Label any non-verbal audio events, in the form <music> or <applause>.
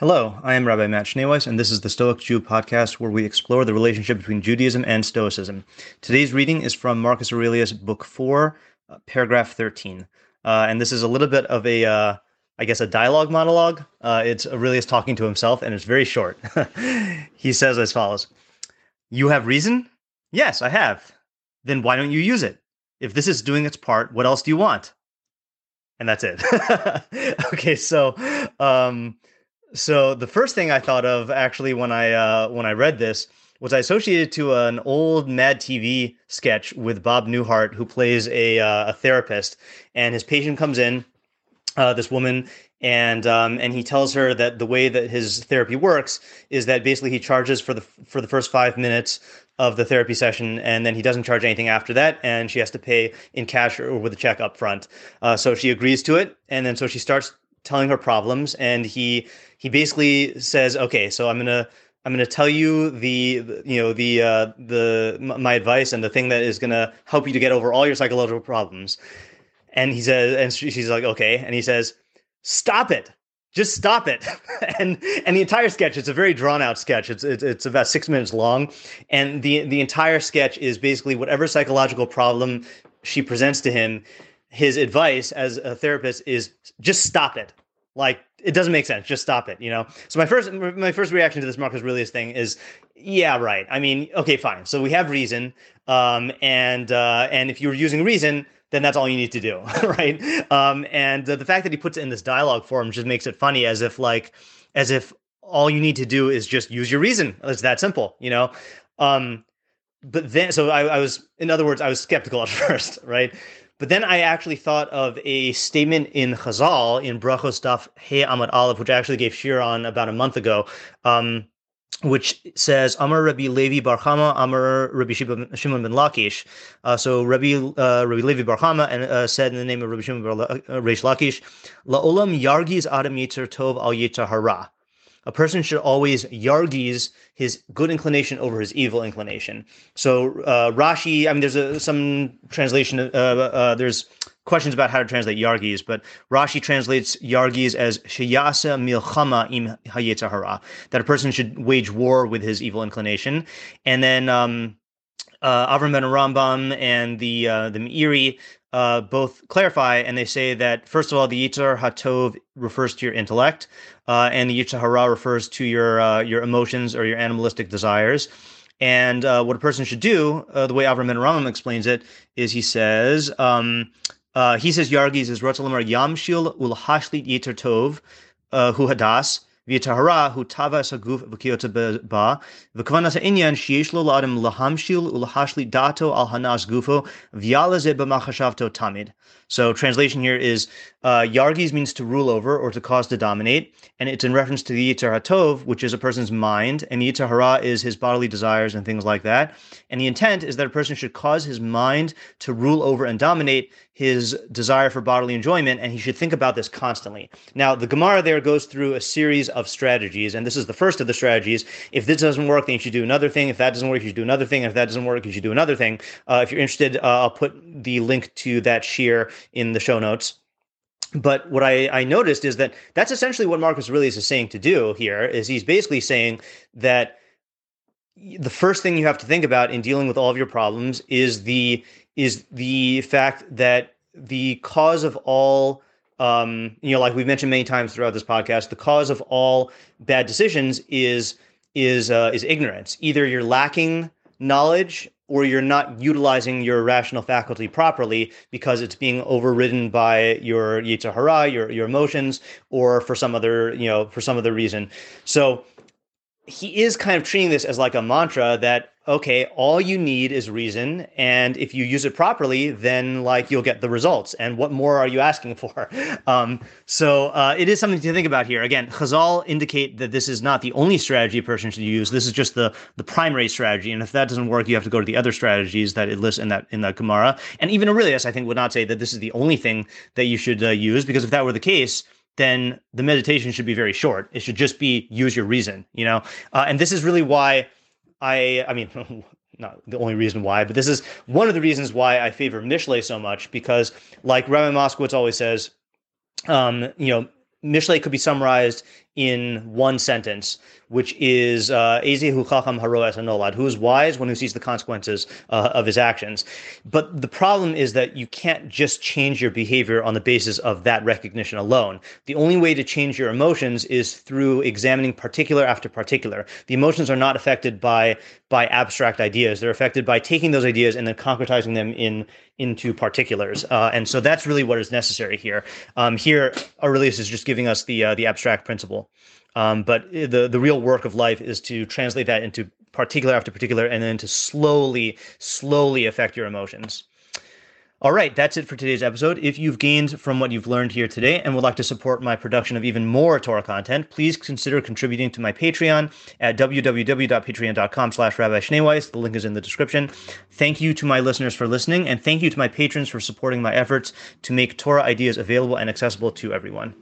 Hello, I am Rabbi Matt Schneeweiss, and this is the Stoic Jew podcast where we explore the relationship between Judaism and Stoicism. Today's reading is from Marcus Aurelius, Book 4, uh, paragraph 13. Uh, and this is a little bit of a, uh, I guess, a dialogue monologue. Uh, it's Aurelius talking to himself, and it's very short. <laughs> he says as follows You have reason? Yes, I have. Then why don't you use it? If this is doing its part, what else do you want? And that's it. <laughs> okay, so. Um, so the first thing I thought of actually when I uh, when I read this was I associated to an old Mad TV sketch with Bob Newhart, who plays a uh, a therapist, and his patient comes in, uh, this woman, and um, and he tells her that the way that his therapy works is that basically he charges for the for the first five minutes of the therapy session, and then he doesn't charge anything after that, and she has to pay in cash or with a check up front. Uh, so she agrees to it, and then so she starts telling her problems, and he he basically says, "Okay, so I'm gonna." I'm to tell you the, you know the uh, the my advice and the thing that is to help you to get over all your psychological problems. And he says, and she's like, okay. And he says, stop it, just stop it. <laughs> and and the entire sketch, it's a very drawn out sketch. It's, it's it's about six minutes long, and the the entire sketch is basically whatever psychological problem she presents to him. His advice as a therapist is just stop it. Like it doesn't make sense. Just stop it. You know. So my first my first reaction to this Marcus Aurelius thing is, yeah, right. I mean, okay, fine. So we have reason, um, and uh, and if you're using reason, then that's all you need to do, <laughs> right? Um, and uh, the fact that he puts it in this dialogue form just makes it funny, as if like, as if all you need to do is just use your reason. It's that simple, you know. Um, but then, so I, I was, in other words, I was skeptical at <laughs> first, right? But then I actually thought of a statement in Chazal in Brachos Daf He Amad Aleph, which I actually gave shiur on about a month ago, um, which says Amar Rabbi Levi bar Chama, Amar Rabbi Shimon ben Lakish. Uh, so Rabbi uh, Rabbi Levi bar Chama and uh, said in the name of Rabbi Shimon ben Lakish, La'olam Yargiz Adam Yitzar Tov Al Yitzar Hara a person should always yargiz his good inclination over his evil inclination. So uh, Rashi, I mean, there's a, some translation. Uh, uh, there's questions about how to translate yargiz, but Rashi translates yargiz as sheyasa milchama im hayetzahara, that a person should wage war with his evil inclination, and then. Um, uh, Avram ben Rambam and the uh, the Meiri uh, both clarify, and they say that first of all, the Yitzhar Hatov refers to your intellect, uh, and the Yitzhar Hara refers to your uh, your emotions or your animalistic desires. And uh, what a person should do, uh, the way Avram Ben Rambam explains it, is he says um, he says Yargiz is Rotzalamar Yamshil Ulhashlit Yitzhar Tov Hu Hadas v'yitahara hu tava saguf v'kiyota ba v'kavanas ha'inyan sheyesh lo la'adam lahamshil ulahashli dato al hanas gufo v'yalaze b'machashavto tamid. So translation here is uh, Yargiz means to rule over or to cause to dominate, and it's in reference to the Yitzhar which is a person's mind, and Yitzhar Hara is his bodily desires and things like that. And the intent is that a person should cause his mind to rule over and dominate his desire for bodily enjoyment, and he should think about this constantly. Now, the Gemara there goes through a series of strategies, and this is the first of the strategies. If this doesn't work, then you should do another thing. If that doesn't work, you should do another thing. If that doesn't work, you should do another thing. Uh, if you're interested, uh, I'll put the link to that shiur in the show notes. But what I, I noticed is that that's essentially what Marcus Aurelius is saying to do here. Is he's basically saying that the first thing you have to think about in dealing with all of your problems is the is the fact that the cause of all um, you know, like we've mentioned many times throughout this podcast, the cause of all bad decisions is is uh, is ignorance. Either you're lacking knowledge or you're not utilizing your rational faculty properly because it's being overridden by your yitzhar hara, your your emotions, or for some other you know for some other reason. So he is kind of treating this as like a mantra that okay all you need is reason and if you use it properly then like you'll get the results. And what more are you asking <laughs> for? Um, so uh, it is something to think about here. Again Chazal indicate that this is not the only strategy a person should use. This is just the the primary strategy and if that doesn't work you have to go to the other strategies that it lists in that in that Gemara. And even Aurelius I think would not say that this is the only thing that you should uh, use because if that were the case then the meditation should be very short. It should just be use your reason, you know? Uh, and this is really why I, I mean, <laughs> not the only reason why, but this is one of the reasons why I favor Mishle so much because, like Rabbi Moskowitz always says, um, you know, Mishle could be summarized in one sentence, which is uh, Ezehu Chacham Haroes Anolad, who is wise when who sees the consequences uh, of his actions. But the problem is that you can't just change your behavior on the basis of that recognition alone. The only way to change your emotions is through examining particular after particular. The emotions are not affected by by abstract ideas; they're affected by taking those ideas and then concretizing them in into particulars. Uh, and so that's really what is necessary here. Um, here, Aurelius is just giving us the uh, the abstract principle. Um, but the the real work of life is to translate that into particular after particular, and then to slowly, slowly affect your emotions. All right, that's it for today's episode. If you've gained from what you've learned here today and would like to support my production of even more Torah content, please consider contributing to my Patreon at www.patreon.com slash Rabbi Schneeweiss. The link is in the description. Thank you to my listeners for listening, and thank you to my patrons for supporting my efforts to make Torah ideas available and accessible to everyone.